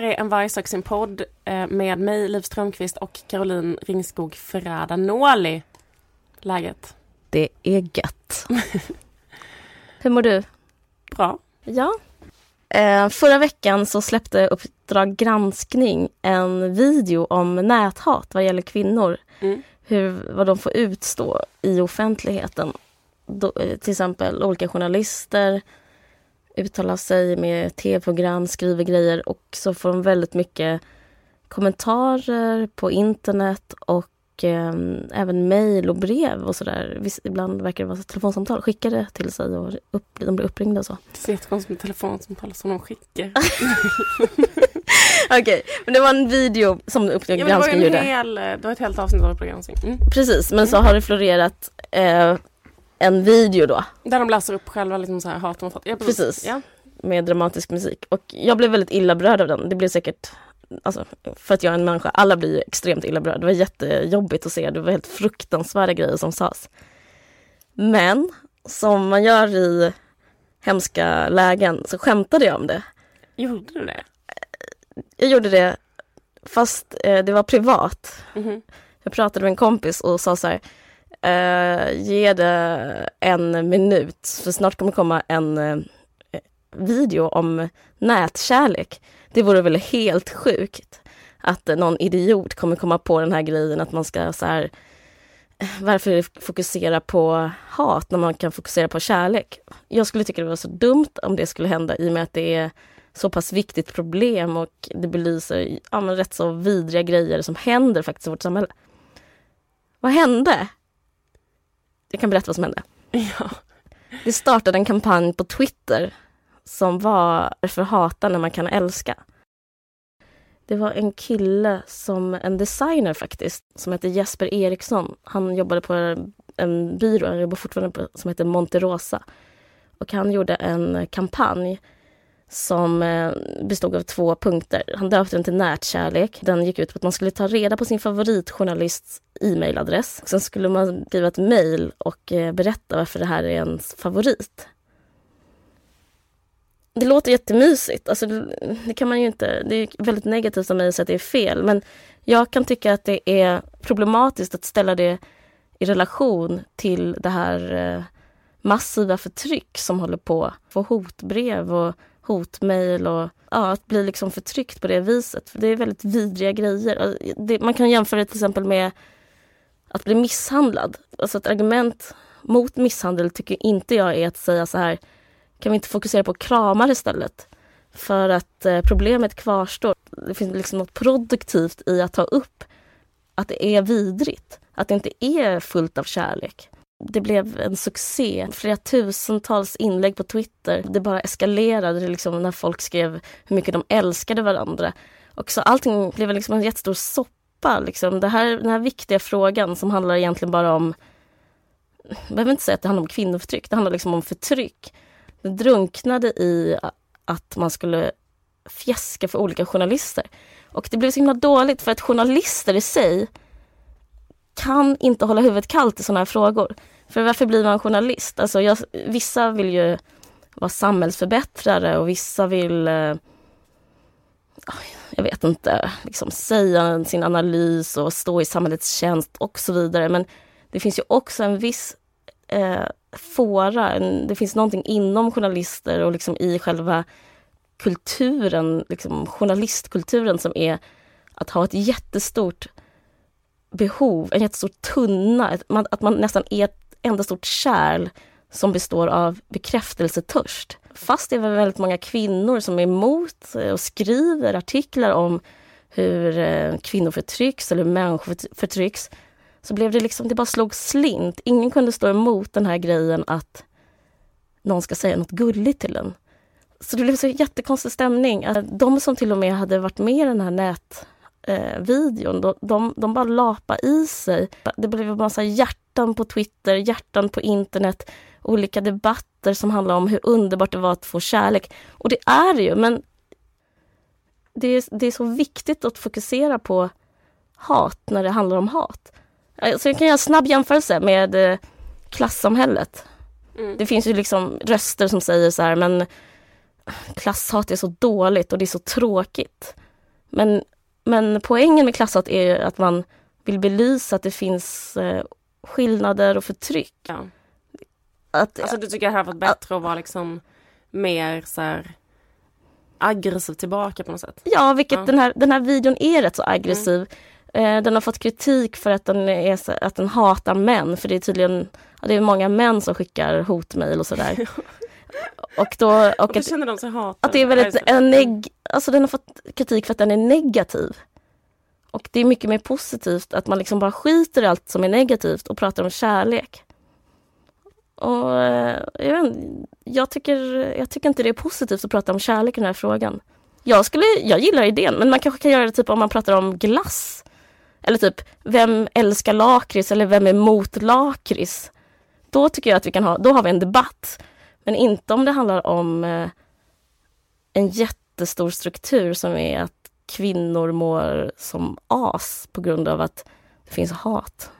här är en Vargsaxen-podd eh, med mig, Liv Strömqvist och Caroline Ringskog Ferrada Noli. Läget? Det är gött. Hur mår du? Bra. Ja. Eh, förra veckan så släppte Uppdrag granskning en video om näthat vad gäller kvinnor. Mm. Hur, vad de får utstå i offentligheten. Då, eh, till exempel olika journalister uttalar sig med tv-program, skriver grejer och så får de väldigt mycket kommentarer på internet och eh, även mejl och brev och sådär. Ibland verkar det vara telefonsamtal skickade till sig och upp, de blir uppringda och så. Det ser jättekonstigt med telefonsamtal som de skickar. Okej, okay, men det var en video som Uppdrag ja, granskning gjorde. Hel, det var ett helt avsnitt av Uppdrag granskning. Mm. Precis, men så har det florerat eh, en video då. Där de läser upp själva liksom så här hat och ja, precis. precis. Ja. Med dramatisk musik. Och jag blev väldigt illa berörd av den. Det blev säkert Alltså, för att jag är en människa, alla blir ju extremt illa berörda. Det var jättejobbigt att se, det var helt fruktansvärda grejer som sades. Men som man gör i hemska lägen så skämtade jag om det. Gjorde du det? Jag gjorde det fast eh, det var privat. Mm -hmm. Jag pratade med en kompis och sa så här, Uh, ge det en minut för snart kommer komma en uh, video om nätkärlek. Det vore väl helt sjukt att någon idiot kommer komma på den här grejen att man ska så här eh, varför fokusera på hat när man kan fokusera på kärlek? Jag skulle tycka det var så dumt om det skulle hända i och med att det är så pass viktigt problem och det belyser ja, men rätt så vidriga grejer som händer faktiskt i vårt samhälle. Vad hände? Jag kan berätta vad som hände. Ja. Det startade en kampanj på Twitter som var för hata när man kan älska. Det var en kille, som en designer faktiskt, som hette Jesper Eriksson. Han jobbade på en byrå, han jobbar fortfarande på, som heter Monterosa. Och han gjorde en kampanj som eh, bestod av två punkter. Han döpte den till Nätkärlek. Den gick ut på att man skulle ta reda på sin favoritjournalists e-mailadress. Sen skulle man skriva ett mejl och eh, berätta varför det här är ens favorit. Det låter jättemysigt. Alltså, det kan man ju inte... Det är väldigt negativt av mig att säga att det är fel. Men jag kan tycka att det är problematiskt att ställa det i relation till det här eh, massiva förtryck som håller på. Få hotbrev och hotmail och ja, att bli liksom förtryckt på det viset. För det är väldigt vidriga grejer. Det, man kan jämföra det till exempel med att bli misshandlad. Alltså ett argument mot misshandel tycker inte jag är att säga så här kan vi inte fokusera på kramar istället? För att eh, problemet kvarstår. Det finns liksom något produktivt i att ta upp att det är vidrigt. Att det inte är fullt av kärlek. Det blev en succé. Flera tusentals inlägg på Twitter. Det bara eskalerade liksom när folk skrev hur mycket de älskade varandra. Och så allting blev liksom en jättestor soppa. Liksom. Det här, den här viktiga frågan som handlar egentligen bara om... Jag behöver inte säga att det handlar om kvinnoförtryck. Det handlar liksom om förtryck. Det drunknade i att man skulle fjäska för olika journalister. Och det blev så himla dåligt för att journalister i sig kan inte hålla huvudet kallt i sådana här frågor. För varför blir man journalist? Alltså jag, vissa vill ju vara samhällsförbättrare och vissa vill eh, ah, jag vet inte, liksom säga sin analys och stå i samhällets tjänst och så vidare. Men det finns ju också en viss eh, fåra, en, det finns någonting inom journalister och liksom i själva kulturen, liksom journalistkulturen som är att ha ett jättestort behov, en jättestor tunna, att man nästan är ett enda stort kärl som består av bekräftelsetörst. Fast det är väldigt många kvinnor som är emot eh, och skriver artiklar om hur eh, kvinnor förtrycks eller hur människor förtrycks så blev det liksom, det bara slog slint. Ingen kunde stå emot den här grejen att någon ska säga något gulligt till en. Så det blev så jättekonstig stämning. De som till och med hade varit med i den här nät eh, de, de, de bara lapa i sig. Det blev en massa hjärtan på Twitter, hjärtan på internet, olika debatter som handlar om hur underbart det var att få kärlek. Och det är det ju, men det är, det är så viktigt att fokusera på hat när det handlar om hat. Så jag kan göra en snabb jämförelse med eh, klassamhället. Mm. Det finns ju liksom röster som säger så här, men klasshat är så dåligt och det är så tråkigt. Men, men poängen med klasshat är att man vill belysa att det finns eh, skillnader och förtryck. Ja. Att, Alltså du tycker det hade varit bättre att vara liksom mer så här aggressiv tillbaka på något sätt? Ja, vilket Ja. Den, här, den här videon är rätt så aggressiv. Eh, den har fått kritik för att den, är, att den hatar män, för det är tydligen det är många män som skickar hotmail och sådär. och då, och Och då att, känner de sig hatade? att det är väldigt, en neg, alltså den har fått kritik för att den är negativ. Och det är mycket mer positivt att man liksom bara skiter i allt som är negativt och pratar om kärlek. Och eh, jag, vet, jag, tycker, jag tycker inte det är positivt att prata om kärlek i den här frågan. Jag, skulle, jag gillar idén, men man kanske kan göra det typ om man pratar om glass. Eller typ, vem älskar lakrits eller vem är mot lakrits? Då tycker jag att vi kan ha, då har vi en debatt. Men inte om det handlar om eh, en jättestor struktur som är att kvinnor mår som as på grund av att det finns hat.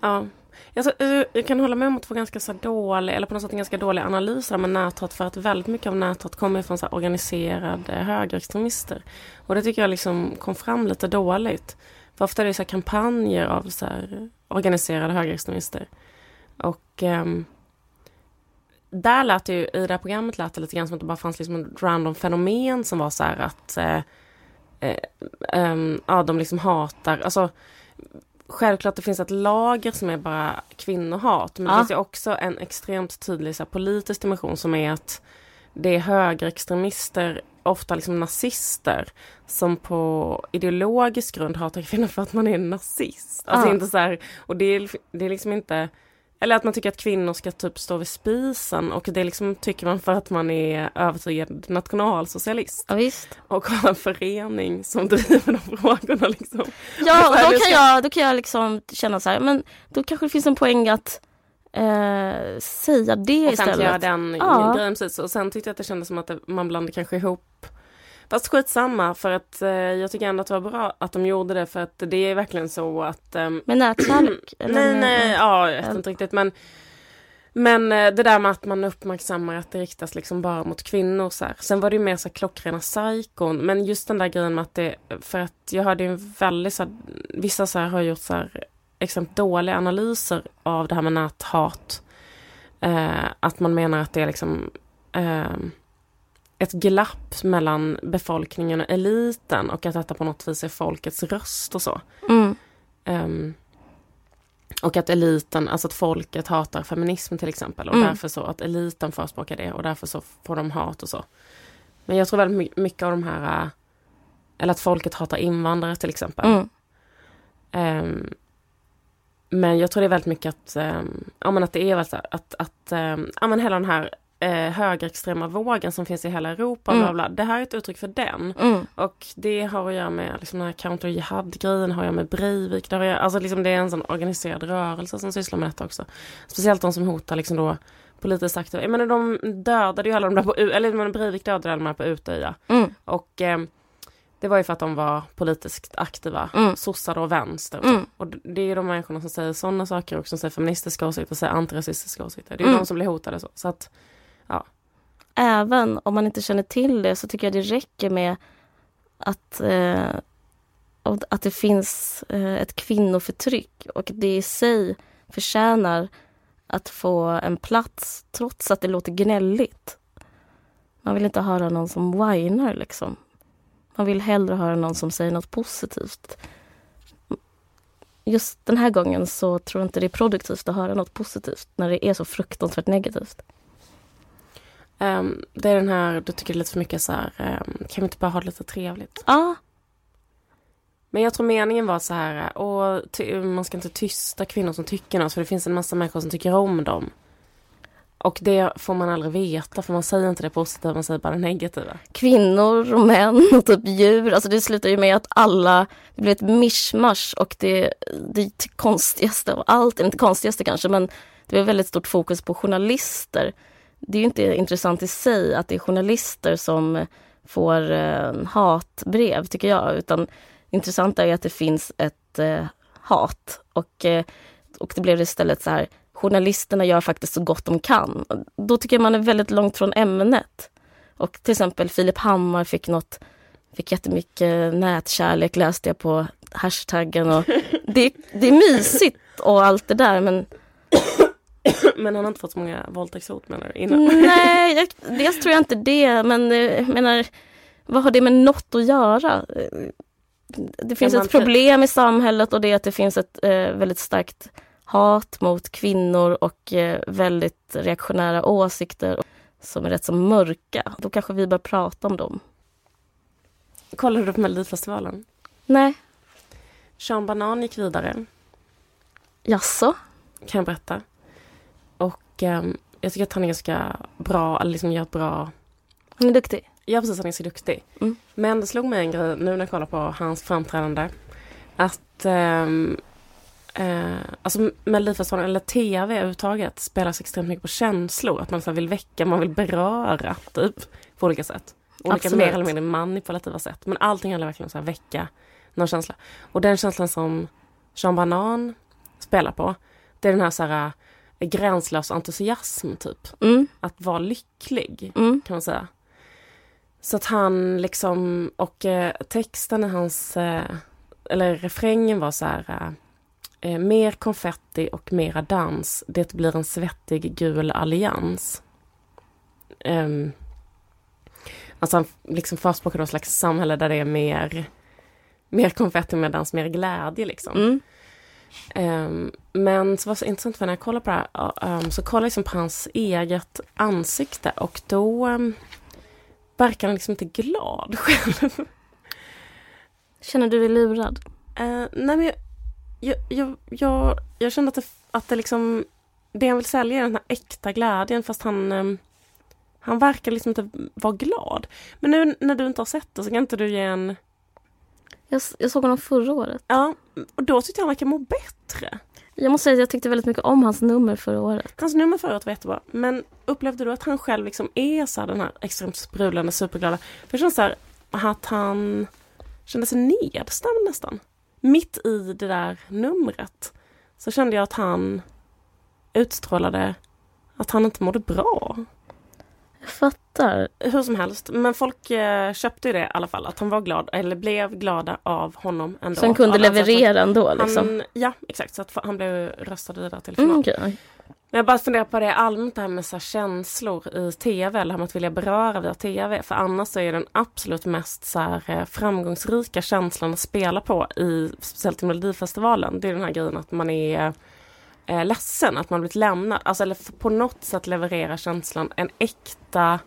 Ja. Jag, eh, jag kan hålla med om att det var ganska så dålig, eller på något sätt en ganska dålig analys med näthat för att väldigt mycket av näthat kommer från så här organiserade högerextremister. Och det tycker jag liksom kom fram lite dåligt. För ofta är det så här kampanjer av så här organiserade högerextremister. Och ehm, där lät det ju, i det här programmet lät det lite grann som att det bara fanns liksom ett random fenomen som var så här att eh, eh, ehm, ja, de liksom hatar, alltså självklart det finns ett lager som är bara kvinnohat. Men det Ja. finns ju också en extremt tydlig så här, politisk dimension som är att det är högerextremister, ofta liksom nazister, som på ideologisk grund hatar kvinnor för att man är nazist. Alltså Ja. inte så här, och det är, det är liksom inte eller att man tycker att kvinnor ska typ stå vid spisen och det liksom tycker man för att man är övertygad nationalsocialist Ja, visst. och har en förening som driver de frågorna liksom. Ja, och då kan ska- jag, då kan jag liksom känna så här, men då kanske det finns en poäng att eh, säga det offentliggöra istället. den Ja. grejen precis. Och sen tyckte jag att det kändes som att man blandade kanske ihop Fast skitsamma för att eh, jag tycker ändå att det var bra att de gjorde det för att det är verkligen så att ehm, Med nätkärlek? Nej nej, ja jag vet inte riktigt men Men eh, det där med att man uppmärksammar att det riktas liksom bara mot kvinnor så här. Sen var det ju mer så här klockrena psykon men just den där grejen med att det För att jag hörde ju en väldigt så här, Vissa så här har gjort så här extremt dåliga analyser av det här med näthat. Eh, att man menar att det är liksom eh, ett glapp mellan befolkningen och eliten och att detta på något vis är folkets röst och så. Mm. Ehm, och att eliten, alltså att folket hatar feminism till exempel och Mm. därför så att eliten förespråkar det och därför så får de hat och så. Men jag tror väldigt my- mycket av de här, äh, eller att folket hatar invandrare till exempel. Mm. Ehm, men jag tror det är väldigt mycket att, um, ja men att det är väl så här, att, att um, ja men hela den här uh, högerextrema vågen som finns i hela Europa, Mm. bla bla, det här är ett uttryck för den. Mm. Och det har att göra med liksom den här counter jihad-grejen, har göra med Breivik, det, har göra, alltså liksom det är en sån organiserad rörelse som sysslar med detta också. Speciellt de som hotar liksom då politiskt aktiva. Jag menar de dödade ju alla de där på, eller jag menar, Breivik dödade alla de här på Utöja. Mm. Och eh, det var ju för att de var politiskt aktiva, Mm. sossar och vänster. Och. Mm. och det är ju de människorna som säger sådana saker och som säger feministiska åsikter och säger antirasistiska åsikter. Det är ju Mm. de som blir hotade så. så att, Även om man inte känner till det så tycker jag det räcker med att, eh, att det finns eh, ett kvinnoförtryck och att det i sig förtjänar att få en plats trots att det låter gnälligt. Man vill inte höra någon som whinar liksom. Man vill hellre höra någon som säger något positivt. Just den här gången så tror jag inte det är produktivt att höra något positivt när det är så fruktansvärt negativt ehm, det är den här, du tycker det är lite för mycket så här, ehm, kan vi inte bara ha det lite trevligt? Ja, Men jag tror meningen var så här, och man ska inte tysta kvinnor som tycker något, för det finns en massa människor som tycker om dem. Och det får man aldrig veta, för man säger inte det positiva, man säger bara det negativa. kvinnor och män och typ djur. Alltså det slutar ju med att alla, det blir ett mischmasch och det, det konstigaste av allt, inte konstigaste kanske, men det blir väldigt stort fokus på journalister. Det är ju inte intressant i sig att det är journalister som får eh, hatbrev tycker jag, utan intressant är att det finns ett eh, hat och, eh, och det blev istället så här journalisterna gör faktiskt så gott de kan. Då tycker jag man är väldigt långt från ämnet. Och till exempel Filip Hammar fick något, fick jättemycket nätkärlek läste jag på hashtaggen och det, det är mysigt och allt det där men Men han har inte fått så många våldtäktshot menar du? Innan. Nej, jag, dels tror jag inte det men eh, jag menar vad har det med något att göra? Det finns ett problem i samhället och det är att det finns ett eh, väldigt starkt hat mot kvinnor och eh, väldigt reaktionära åsikter som är rätt så mörka. Då kanske vi bör prata om dem. Kollade du på Melodifestivalen? Nej, Sean Banan gick vidare, jaså? kan jag berätta. Och ehm, jag tycker att han är ganska bra, eller liksom gör ett bra... Han är duktig. Ja precis, han är så duktig. Mm. Men det slog mig en grej nu när jag kollar på hans framträdande. Att um, eh, alltså Melodifestivalen, eller tv överhuvudtaget, spelas extremt mycket på känslor. Att man så vill väcka, man vill beröra, typ. På olika sätt. Olika Absolut. mer eller mindre manipulativa sätt. Men allting handlar verkligen om så här väcka någon känsla. Och den känslan som Sean Banan spelar på, det är den här så här gränslös entusiasm typ. Mm, Att vara lycklig mm, kan man säga. Så att han liksom, och eh, texten i hans, eh, eller refrängen var så här, eh, mer konfetti och mera dans, det blir en svettig gul allians. Um, alltså han liksom förespråkar någon slags samhälle där det är mer, mer konfetti, mer dans, mer glädje liksom. mm. Ehm, men så var det så intressant för när jag kollade på det här ehm, så kollade jag liksom på hans eget ansikte och då um, verkar han liksom inte glad själv. Känner du dig lurad? Eh, nej men jag, jag, jag, jag, jag kände att det, att det liksom det han vill sälja är den här äkta glädjen fast han han verkar liksom inte vara glad. Men nu när du inte har sett det så kan inte du ge en... Jag, jag såg honom förra året. Ja, och då tyckte jag han verkar må bättre. Jag måste säga att jag tyckte väldigt mycket om hans nummer förra året. Hans nummer förut var jättebra. Men upplevde du att han själv liksom är så här den här extremt sprudlande, superglada? För det känns så här att han kände sig nedstämd nästan. Mitt i det där numret så kände jag att han utstrålade att han inte mådde bra. Fattar. Hur som helst, men folk eh, köpte ju det i alla fall. Att han var glad, eller blev glada av honom ändå. Så han kunde Av hans- leverera ändå liksom. Han, ja, exakt. Så att han blev röstad vidare till final. Mm, okej. Men jag bara funderar på det allmänt det här med så här känslor i tv, eller här med att vilja beröra via tv. För annars är den absolut mest så här, eh, framgångsrika känslan att spela på, i, speciellt i Melodifestivalen, det är den här grejen att man är eh, ledsen, att man blivit lämnad. Alltså, eller på något sätt leverera känslan, en äkta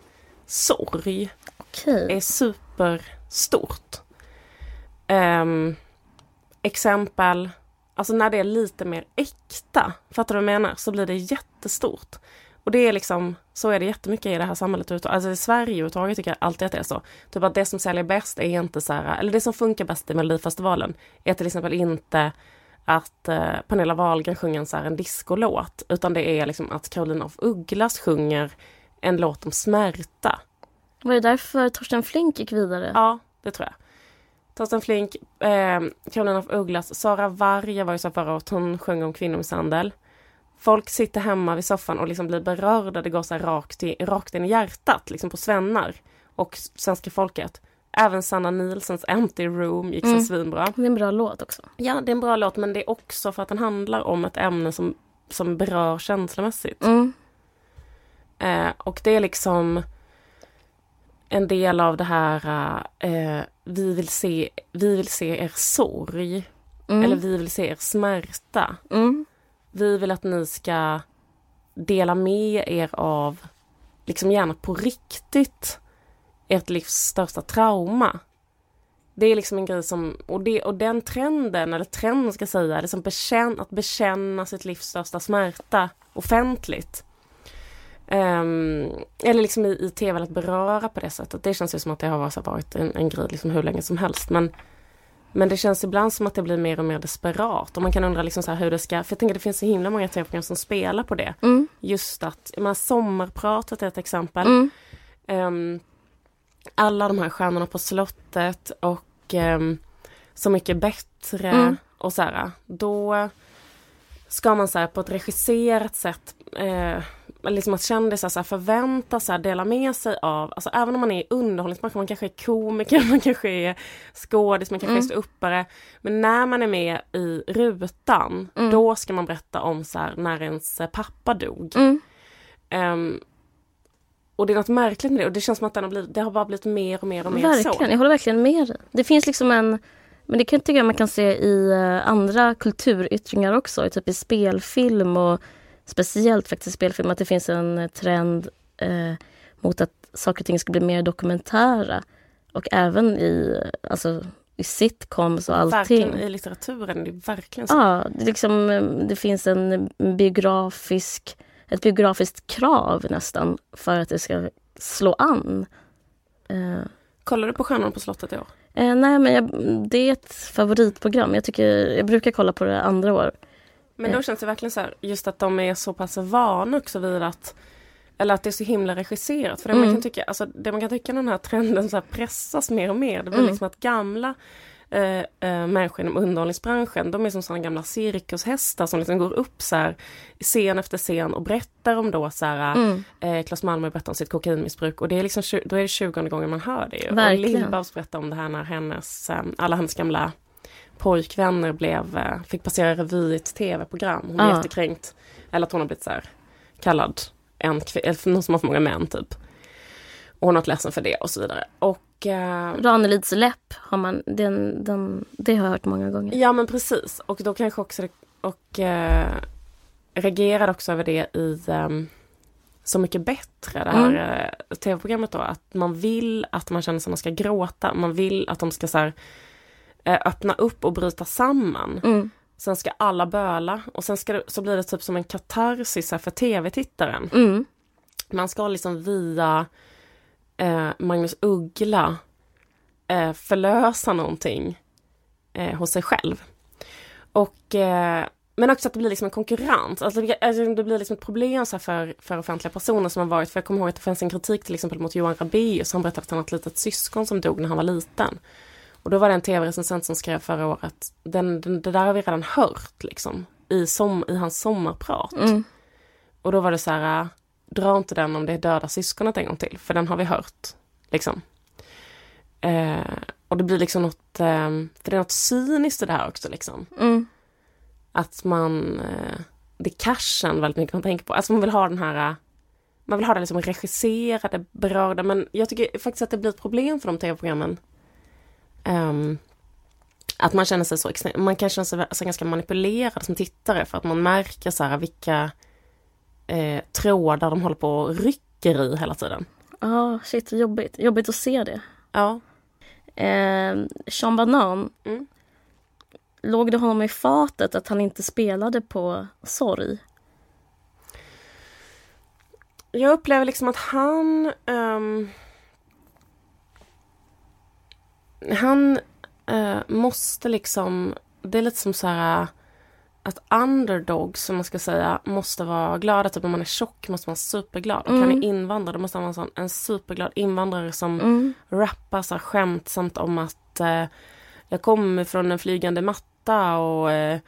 sorg Okej. är superstort. Um, exempel, alltså när det är lite mer äkta, fattar du vad jag menar? Så blir det jättestort. Och det är liksom, så är det jättemycket i det här samhället. Alltså i Sverige överhuvudtaget tycker jag alltid att det är så. Typ att det som säljer bäst är inte så här, eller det som funkar bäst i Melodifestivalen är till exempel inte att eh, Pernilla Wahlgren sjunger en, så här, en discolåt, utan det är liksom att Carolina af Ugglas sjunger en låt om smärta. Var det därför Torsten Flink gick vidare? Ja, det tror jag. Torsten Flink, eh, Carolina af Ugglas, Sara Varga var ju så förra året, hon sjöng om kvinnomisshandel. Folk sitter hemma vid soffan och liksom blir berörda, det går så rakt, i, rakt in i hjärtat, liksom på svennar. Och svenska folket. Även Sanna Nilsens Empty Room gick så Mm. svinbra. Det är en bra låt också. Ja, det är en bra låt men det är också för att den handlar om ett ämne som, som berör känslomässigt. Mm. Eh, och det är liksom en del av det här eh, vi, vill se, vi vill se er sorg. Mm. Eller vi vill se er smärta. Mm. Vi vill att ni ska dela med er av, liksom gärna på riktigt, ert livs största trauma. Det är liksom en grej som, och, det, och den trenden, eller trenden ska jag säga, liksom bekänn, att bekänna sitt livs största smärta offentligt. Ehm, eller liksom i, i tv att beröra på det sättet. Det känns ju som att det har varit, en, en grej liksom hur länge som helst. Men, men det känns ibland som att det blir mer och mer desperat. Och man kan undra liksom så hur det ska, för jag tänker det finns så himla många tv-program som spelar på det. Mm. Just att, jag menar, Sommarpratet är ett exempel. Mm. Ehm, alla de här stjärnorna på slottet och ehm, Så mycket bättre Mm. och så här, då ska man så här, på ett regisserat sätt eh, liksom att kändisar så här förväntar sig, dela med sig av, alltså även om man är i underhållningsbranschen, man kanske är komiker, man kanske är skådis, man kanske mm. är ståuppare. Men när man är med i rutan, mm. då ska man berätta om så här, när ens pappa dog. Mm. Um, och det är något märkligt med det och det känns som att den har blivit, det har bara blivit mer och mer och mer verkligen, så. jag håller verkligen med Det finns liksom en men det kan jag tycka man kan se i eh, andra kulturyttringar också, typ i spelfilm och speciellt faktiskt spelfilm, att det finns en trend eh, mot att saker och ting ska bli mer dokumentära. Och även i, alltså, i sitcoms och allting. Verkligen, i litteraturen, det är verkligen så. Ja, det, liksom, eh, det finns en biografisk, ett biografiskt krav nästan för att det ska slå an. Eh. Kollar du på Stjärnorna på slottet i år? Eh, nej, men jag, det är ett favoritprogram. Jag, tycker, jag brukar kolla på det andra år. Men då eh. känns det verkligen så här, just att de är så pass vana också vid att eller att det är så himla regisserat. För det, mm. man, kan tycka, alltså, det man kan tycka den här trenden så här pressas mer och mer. Det blir mm. liksom att gamla eh, eh, människor inom underhållningsbranschen, de är som sådana gamla cirkushästar som liksom går upp så här scen efter scen och berättar om då så här, mm. eh, Claes Malmö berättar om sitt kokainmissbruk och det är liksom, då är det 20 gången man hör det. Verkligen. Och Lill-Babs berättar om det här när hennes, eh, alla hennes gamla pojkvänner blev, eh, fick passera revy i ett tv-program. Hon är ja. jättekränkt. Eller att hon har blivit så här, kallad en någon som har för många män typ. Och hon har varit ledsen för det och så vidare. Och eh, Ranelids läpp har man, den, den, det har jag hört många gånger. Ja men precis och då kanske också och eh, reagerade också över det i um, Så mycket bättre, det här mm. eh, tv-programmet då. Att man vill att man känner som man ska gråta, man vill att de ska så här, eh, öppna upp och bryta samman. Mm. Sen ska alla böla och sen ska det, så blir det typ som en katarsis för tv-tittaren. Mm. Man ska liksom via eh, Magnus Uggla eh, förlösa någonting eh, hos sig själv. Och eh, men också att det blir liksom en konkurrens. Alltså det, alltså det blir liksom ett problem så för, för offentliga personer som har varit, för jag kommer ihåg att det fanns en kritik till exempel mot Johan Rabaeus. Han berättade att han hade ett litet syskon som dog när han var liten. Och då var det en tv-recensent som skrev förra året, den, den, det där har vi redan hört liksom. I, som, i hans sommarprat. Mm. Och då var det så här, dra inte den om det är döda syskonet en gång till, för den har vi hört. Liksom. Eh, och det blir liksom något, eh, för det är något cyniskt i det här också liksom. Mm. Att man, eh, det är cashen väldigt mycket man tänker på. Alltså man vill ha den här, man vill ha det liksom regisserade, berörda, men jag tycker faktiskt att det blir ett problem för de tv-programmen. Um, att man känner sig så man kan känna sig så ganska manipulerad som tittare för att man märker så här vilka eh, trådar de håller på och rycker i hela tiden. Ja, oh, shit jobbigt. Jobbigt att se det. Ja. Eh, Sean Banan. Mm. Låg det honom i fatet att han inte spelade på Sorg? Jag upplever liksom att han um, Han uh, måste liksom, det är lite som så här att underdogs, som man ska säga, måste vara glada. Typ om man är tjock måste man vara superglad. Och mm. kan är invandrare, då måste man vara en, sån, en superglad invandrare som mm. rappar så här skämtsamt om att eh, jag kommer från en flygande matta och, eh,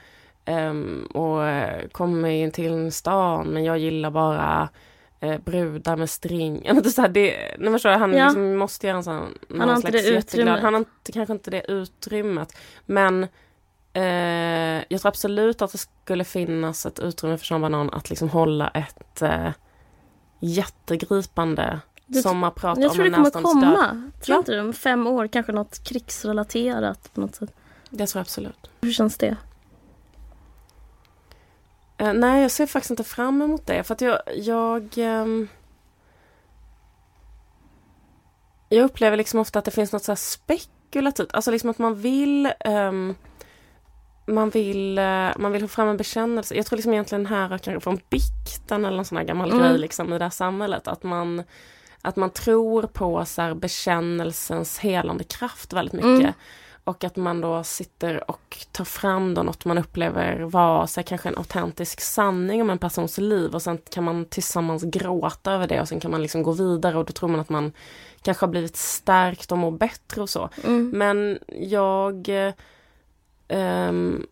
um, och eh, kommer in till en stan men jag gillar bara eh, brudar med string. Inte så här, det, nej, förstår, han ja. liksom måste göra en sån... Han har inte det utrymmet. Han har inte, kanske inte det utrymmet. Men Eh, jag tror absolut att det skulle finnas ett utrymme för Sean Banan att liksom hålla ett eh, jättegripande du, sommarprat jag om tror det kommer komma. Tror inte du? Om fem år kanske något krigsrelaterat på något sätt. Det tror jag absolut. Hur känns det? Eh, nej, jag ser faktiskt inte fram emot det. För att jag... Jag, ehm, jag upplever liksom ofta att det finns något så spekulativt. Alltså liksom att man vill... Um, man vill, eh, man vill få fram en bekännelse. Jag tror liksom egentligen här kanske från bikten eller en sån här gammal mm. grej liksom i det här samhället. Att man, att man tror på så här, bekännelsens helande kraft väldigt mycket. Mm. Och att man då sitter och tar fram då något man upplever vara så här, kanske en autentisk sanning om en persons liv och sen kan man tillsammans gråta över det och sen kan man liksom gå vidare och då tror man att man kanske har blivit stärkt och mår bättre och så. Mm. Men jag um,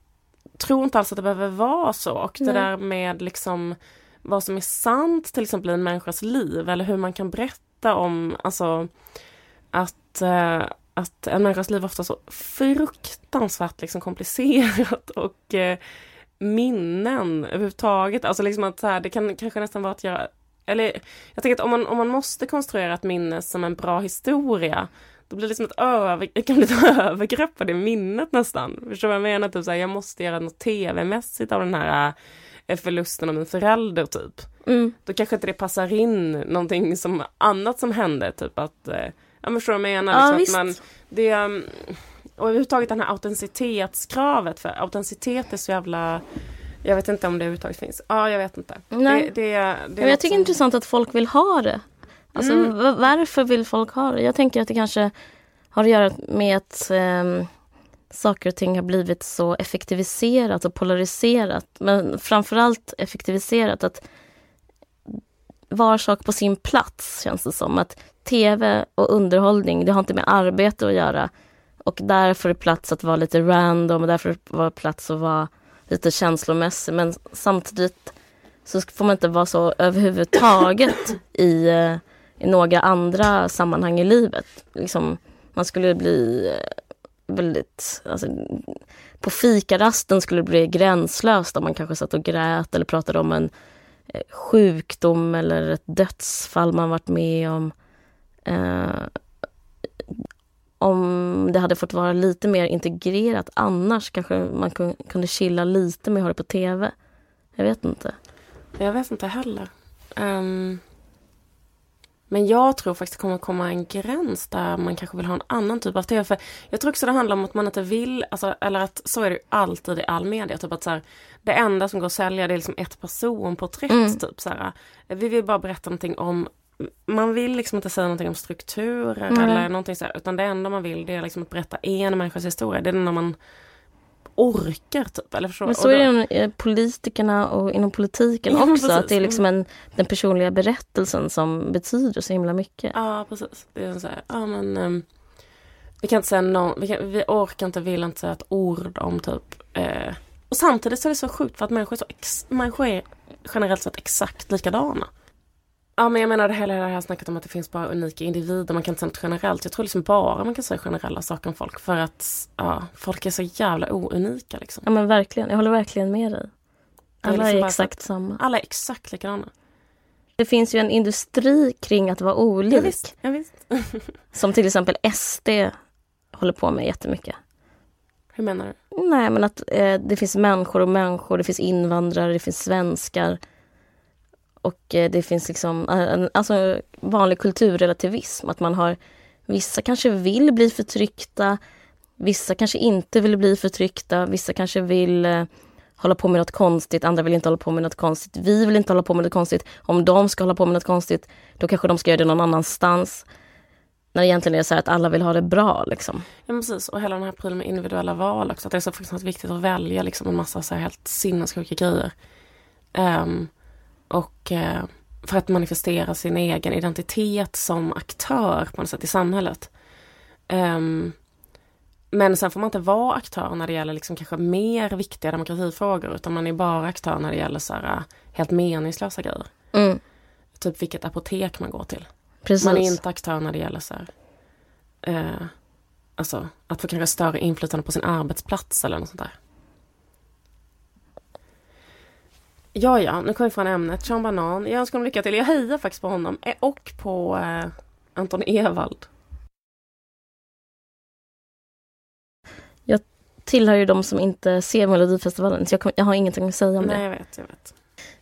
tror inte alls att det behöver vara så. Och det där med liksom vad som är sant till exempel i en människas liv eller hur man kan berätta om, alltså att, eh, att en människas liv ofta är så fruktansvärt liksom komplicerat och eh, minnen överhuvudtaget. Alltså liksom att så här, det kan kanske nästan vara att göra eller jag tänker att om man, om man måste konstruera ett minne som en bra historia då blir det liksom ett, över, det kan bli ett övergrepp på det minnet nästan. Förstår du vad jag menar? Typ så här, jag måste göra något tv-mässigt av den här äh, förlusten av min förälder typ. Mm. Då kanske inte det passar in någonting som annat som hände. Typ att, äh, ja men förstår du vad jag menar? Ja, liksom visst. att man, det, um, och överhuvudtaget det här autenticitetskravet. För autenticitet är så jävla jag vet inte om det överhuvudtaget finns. Ja, jag vet inte. Nej. Det, det, det Ja, jag tycker det är intressant att folk vill ha det. Alltså, Mm. va- varför vill folk ha det? Jag tänker att det kanske har att göra med att ehm, saker och ting har blivit så effektiviserat och polariserat. Men framförallt effektiviserat att var sak på sin plats känns det som. Att tv och underhållning, det har inte med arbete att göra. Och därför är det plats att vara lite random och därför var det plats att vara lite känslomässig. Men samtidigt så får man inte vara så överhuvudtaget i, eh, i några andra sammanhang i livet. Liksom, man skulle bli eh, väldigt... Alltså, på fikarasten skulle det bli gränslöst om man kanske satt och grät eller pratade om en eh, sjukdom eller ett dödsfall man varit med om. Eh, om det hade fått vara lite mer integrerat annars kanske man kunde chilla lite med att ha det på tv. Jag vet inte. Jag vet inte heller. Um, men jag tror faktiskt det kommer komma en gräns där man kanske vill ha en annan typ av tv. För jag tror också det handlar om att man inte vill, alltså, eller att så är det alltid i all media. Typ att så här, det enda som går att sälja det är liksom ett personporträtt. Mm. Typ, så här. Vi vill bara berätta någonting om man vill liksom inte säga någonting om strukturer Nej. eller någonting så här, utan det enda man vill det är liksom att berätta en människas historia. Det är när man orkar typ. Eller förstår Men så är det inom eh, politikerna och inom politiken Ja, också. precis. Att det är liksom en, den personliga berättelsen som betyder så himla mycket. Ja, precis. Det är så här, ja men um, vi kan inte säga någon, vi, kan, vi orkar inte, vill inte säga ett ord om typ eh, och samtidigt så är det så sjukt för att människor är, så ex, människor är generellt sett exakt likadana. Ja men jag menar det hela det här snacket om att det finns bara unika individer, man kan inte säga något generellt. Jag tror liksom bara man kan säga generella saker om folk för att ja, folk är så jävla ounika liksom. Ja men verkligen, jag håller verkligen med dig. Det är Alla liksom är exakt samma. Alla är exakt likadana. Det finns ju en industri kring att vara olik. Ja, visst, ja, visst. Som till exempel SD håller på med jättemycket. Hur menar du? Nej men att eh, det finns människor och människor, det finns invandrare, det finns svenskar. Och eh, det finns liksom, eh, en, alltså vanlig kulturrelativism. Att man har, vissa kanske vill bli förtryckta, vissa kanske inte vill bli förtryckta, vissa kanske vill eh, hålla på med något konstigt, andra vill inte hålla på med något konstigt. Vi vill inte hålla på med något konstigt. Om de ska hålla på med något konstigt, då kanske de ska göra det någon annanstans. När det egentligen är så här att alla vill ha det bra liksom. Ja precis, och hela den här prylen med individuella val också. Att det är så fruktansvärt viktigt att välja liksom en massa så här helt sinnessjuka grejer. Um, och eh, för att manifestera sin egen identitet som aktör på något sätt i samhället. Ehm, men sen får man inte vara aktör när det gäller liksom kanske mer viktiga demokratifrågor. Utan man är bara aktör när det gäller så här, eh, helt meningslösa grejer. Mm, Typ vilket apotek man går till. precis. Man är inte aktör när det gäller så här, eh, alltså att få kanske större inflytande på sin arbetsplats eller något sånt där. Ja, ja, nu kommer vi från ämnet. Sean Banan. Jag önskar honom lycka till. Jag hejar faktiskt på honom eh, och på eh, Anton Ewald. tillhör ju de som inte ser Melodifestivalen så jag, kom, jag har ingenting att säga om Nej, det. jag vet, jag vet.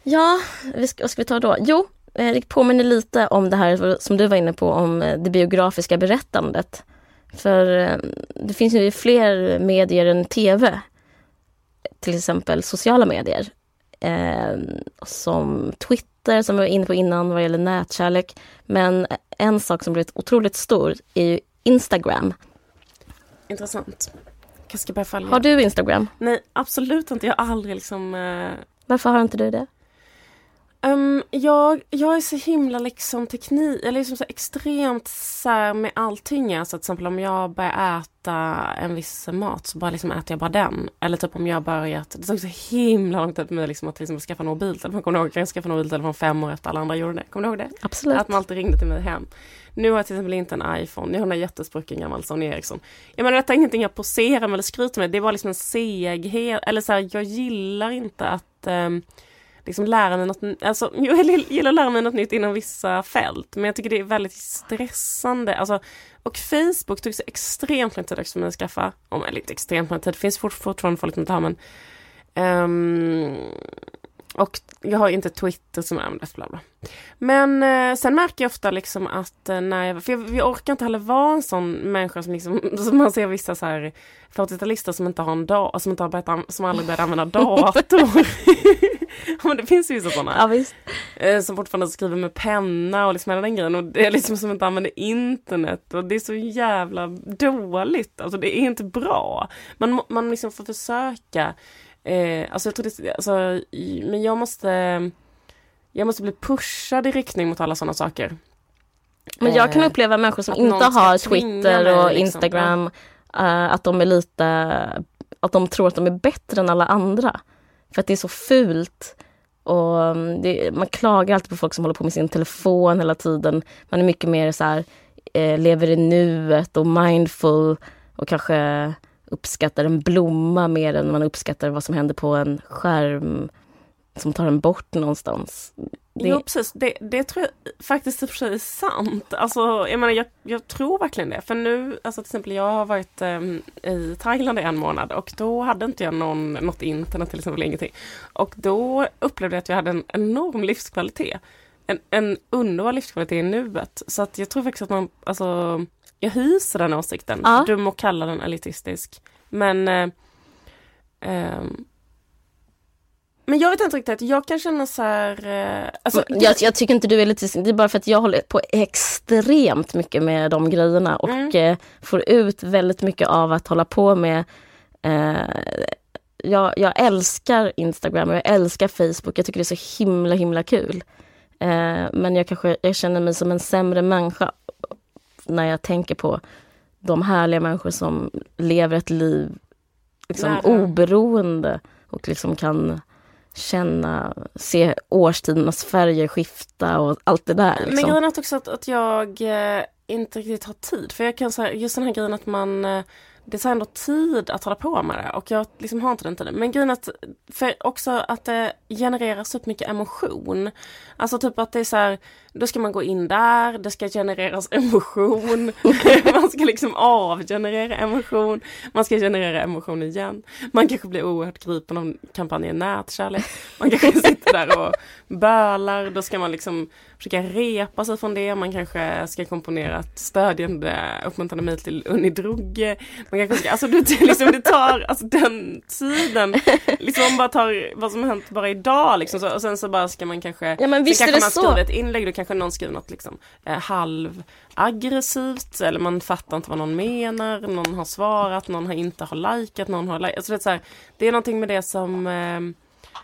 Ja, vi ska, vad ska vi ta då? Jo, eh, det påminner lite om det här som du var inne på om eh, det biografiska berättandet. För eh, det finns ju fler medier än tv. Till exempel sociala medier. Eh, som Twitter som vi var inne på innan vad gäller nätkärlek. Men en sak som blivit otroligt stor är ju Instagram. Intressant. Kanske ska börja följa. Har du Instagram? Nej, absolut inte. Jag har aldrig liksom... Eh, Varför har inte du det? Um, jag, jag är så himla liksom teknik, eller liksom så extremt så med allting. Alltså till exempel om jag börjar äta en viss mat så bara liksom äter jag bara den. Eller typ om jag börjat, det tog så himla lång tid för mig liksom att liksom skaffa en mobiltelefon. Kommer du ihåg? Jag skaffade en mobiltelefon fem år efter alla andra gjorde det. Kommer du ihåg det? Absolut. Att man alltid ringde till mig hem. Nu har jag till exempel inte en iPhone, jag har en jättesprucken gammal Sony Ericsson. Jag menar detta är ingenting jag poserar med eller skryter med, det är bara liksom en seghet, eller så här, jag gillar inte att um, liksom lära mig något, alltså jag gillar att lära mig något nytt inom vissa fält, men jag tycker det är väldigt stressande. Alltså, och Facebook tog så extremt lång tid också för mig att skaffa, om eller inte extremt lång tid, det finns fort, fortfarande folk som inte har men um, och jag har inte Twitter som används, bla bla. Men eh, sen märker jag ofta liksom att eh, när jag, för jag, jag, orkar inte heller vara en sån människa som liksom, som man ser vissa så här 40-talister som inte har en dator, som inte har börjat, som aldrig börjat använda dator. men det finns ju vissa sådana. Ja, visst. Eh, som fortfarande skriver med penna och liksom hela den grejen och det är liksom som inte använder internet och det är så jävla dåligt. Alltså det är inte bra. Man, man liksom får försöka Eh, alltså jag tror det, alltså, men jag måste, jag måste bli pushad i riktning mot alla sådana saker. Men jag kan eh, uppleva människor som inte har Twitter och liksom. Instagram, uh, att de är lite, att de tror att de är bättre än alla andra. För att det är så fult. Och mm, det, man klagar alltid på folk som håller på med sin telefon hela tiden. Man är mycket mer så här, eh, lever i nuet och mindful och kanske uppskattar en blomma mer än man uppskattar vad som händer på en skärm som tar en bort någonstans. Det... Jo precis, det, det tror jag faktiskt i och för sig är sant. Alltså jag menar jag, jag tror verkligen det. För nu, alltså till exempel jag har varit um, i Thailand i en månad och då hade inte jag någon, något internet till exempel, ingenting. Och då upplevde jag att jag hade en enorm livskvalitet. En, en underbar livskvalitet i nuet. Så att jag tror faktiskt att man, alltså jag hyser den åsikten. Ja. Du må kalla den elitistisk. Men eh, eh, men jag vet inte riktigt, jag kan känna så här... Eh, alltså, jag, jag, tycker inte du är elitistisk, det är bara för att jag håller på extremt mycket med de grejerna och mm. eh, får ut väldigt mycket av att hålla på med eh, jag, jag, älskar Instagram och jag älskar Facebook, jag tycker det är så himla himla kul. Eh, men jag kanske jag känner mig som en sämre människa när jag tänker på de härliga människor som lever ett liv liksom, oberoende och liksom kan känna, se årstidernas färger skifta och allt det där. Liksom. Men grejen är också att, att jag eh, inte riktigt har tid. För jag kan säga just den här grejen att man eh, det tar ändå tid att hålla på med det och jag liksom har inte den tiden. Men grejen att, för också att det genererar så mycket emotion. Alltså typ att det är så här, då ska man gå in där, det ska genereras emotion, man ska liksom avgenerera emotion, man ska generera emotion igen. Man kanske blir oerhört gripen av kampanjen nätkärlek. Man kanske sitter där och bölar, då ska man liksom försöka repa sig från det. Man kanske ska komponera ett stödjande, uppmuntrande mejl till Unni Drugge. Man kanske ska, alltså det, liksom, det tar, alltså den tiden, liksom man bara tar vad som hänt bara idag liksom. Så, och sen så bara ska man kanske, ja, men visst sen kanske man skriver ett inlägg, kanske någon skriver något liksom eh, halvaggressivt eller man fattar inte vad någon menar, någon har svarat, någon har inte har likat, någon har likat. Alltså, det, är så här, det är någonting med det som eh,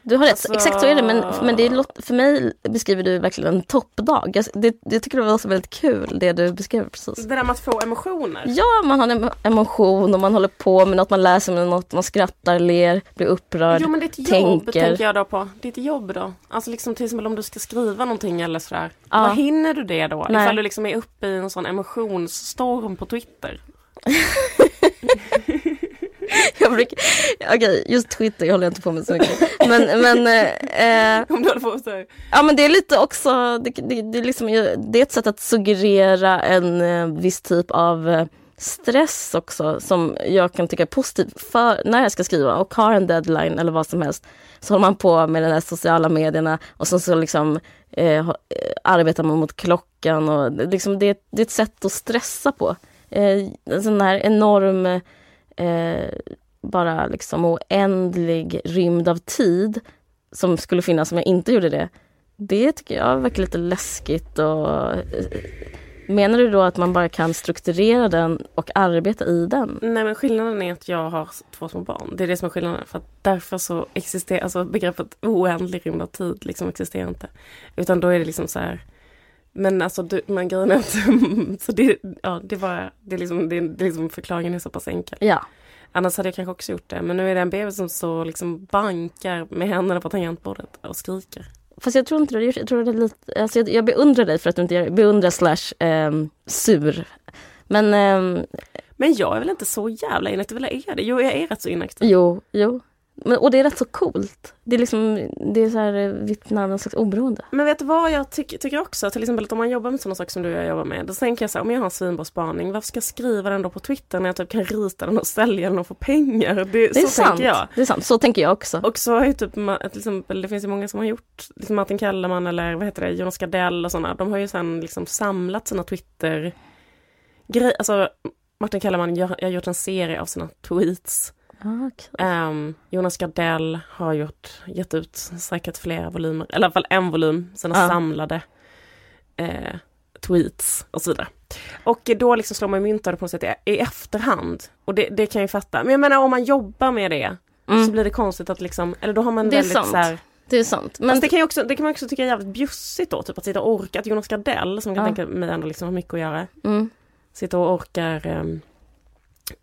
du har rätt, alltså... exakt så är det. Men, men det är, för mig beskriver du verkligen en toppdag. Jag, det, jag tycker det var så väldigt kul det du beskrev precis. Det där med att få emotioner? Ja, man har en emotion och man håller på med något, man läser med något, man skrattar, ler, blir upprörd, Jo men ditt jobb tänker. tänker jag då på. Ditt jobb då? Alltså liksom till exempel om du ska skriva någonting eller sådär. Ja. Vad hinner du det då? Nej. Ifall du liksom är uppe i en sån emotionsstorm på Twitter? jag brukar, okej, okay, just Twitter jag håller jag inte på med så mycket. Men, men eh, Om du håller på så här. Ja men det är lite också, det, det, det, är liksom, det är ett sätt att suggerera en eh, viss typ av eh, stress också som jag kan tycka är positivt för när jag ska skriva och har en deadline eller vad som helst. Så håller man på med de här sociala medierna och så, så liksom eh, arbetar man mot klockan och liksom det, det är ett sätt att stressa på. Eh, en sån här enorm eh, bara liksom oändlig rymd av tid som skulle finnas om jag inte gjorde det. Det tycker jag verkar lite läskigt och eh, Menar du då att man bara kan strukturera den och arbeta i den? Nej men skillnaden är att jag har två små barn. Det är det som är skillnaden. För att därför så existerar, alltså begreppet oändlig rymd av tid liksom existerar inte. Utan då är det liksom så här men alltså du, men grejen är att, så det, ja, det var, det är liksom, det, det är liksom förklaringen är så pass enkel. Ja. Annars hade jag kanske också gjort det. Men nu är det en bebis som så liksom bankar med händerna på tangentbordet och skriker. Fast jag tror inte det. Jag, tror det lite, alltså jag, jag beundrar dig för att du inte gör det. Beundrar slash eh, sur. Men... Eh, men jag är väl inte så jävla inaktiv, eller är det? Jo, jag är rätt så inaktiv. Jo, jo. Men, och det är rätt så coolt. Det är liksom, det är så här eh, vittnar någon slags oberoende. Men vet du vad jag ty tycker också? Till exempel att om man jobbar med sådana saker som du och jag jobbar med. Då tänker jag så här, om jag har en svinbra spaning, varför ska jag skriva den då på Twitter när jag typ kan rita den och sälja den och få pengar? Det, det är så sant. tänker jag. Det är sant, så tänker jag också. Och så har ju typ, till exempel, det finns ju många som har gjort, liksom Martin Kellerman eller vad heter det, Jonas Gardell och sådana. De har ju sen liksom samlat sina Twitter grejer, alltså Martin Kellerman jag har gjort en serie av sina tweets Ah. Um, Jonas Gardell har gjort, gett ut säkert flera volymer, eller i alla fall en volym, sina ah. samlade eh, tweets och så vidare. Och då liksom slår man mynt av det på något sätt i, efterhand. Och det, det kan jag ju fatta. Men jag menar om man jobbar med det mm. så blir det konstigt att liksom, eller då har man det väldigt sant. så här, det är sant. Men det kan, också, det kan man också tycka är jävligt bjussigt då, typ att sitta och orka, att Jonas Gardell som kan ja. tänka mig ändå liksom har mycket att göra, mm. sitta och orkar um,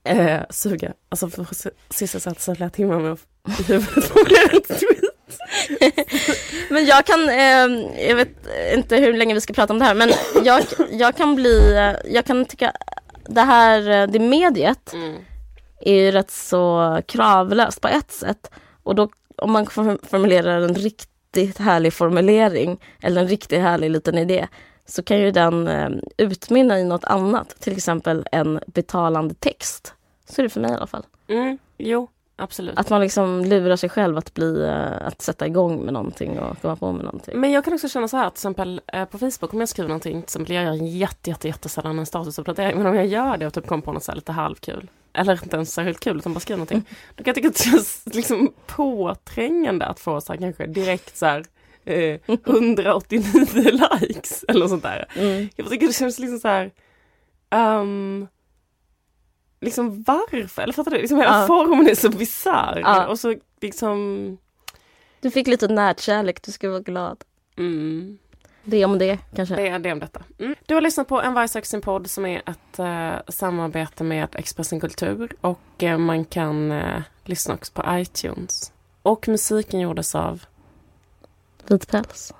eh, suga, alltså för sysselsätta sig flera timmar med att i huvudet Men jag kan, eh, jag vet inte hur länge vi ska prata om det här, men jag, jag kan bli, jag kan tycka det här, det mediet mm. är ju rätt så kravlöst på ett sätt. Och då om man formulerar en riktigt härlig formulering eller en riktigt härlig liten idé så kan ju den eh, utmynna i något annat, till exempel en betalande text. Så är det för mig i alla fall. Mm, jo, absolut. Att man liksom lurar sig själv att, bli, eh, att sätta igång med någonting och komma på med någonting. Men jag kan också känna så här, till exempel eh, på Facebook om jag skriver någonting, till exempel jag gör jätte, jätte, jättesällan en statusuppdatering, men om jag gör det och typ kommer på något så lite halvkul, eller inte ens särskilt kul utan bara skriver någonting, mm. då kan jag tycka att det känns liksom påträngande att få så här, kanske direkt så här eh, 189 likes eller sånt där. Mm. Jag tycker det känns liksom så här, um, liksom varför? Eller fattar du? Liksom hela ja. formen är så bisarr ja. och så liksom Du fick lite närkärlek, du ska vara glad. Mm. Det om det kanske? Det är det om detta. Mm. Du har lyssnat på En varg söker sin podd som är ett uh, samarbete med Expressen Kultur och uh, man kan uh, lyssna också på iTunes. Och musiken gjordes av Vit päls.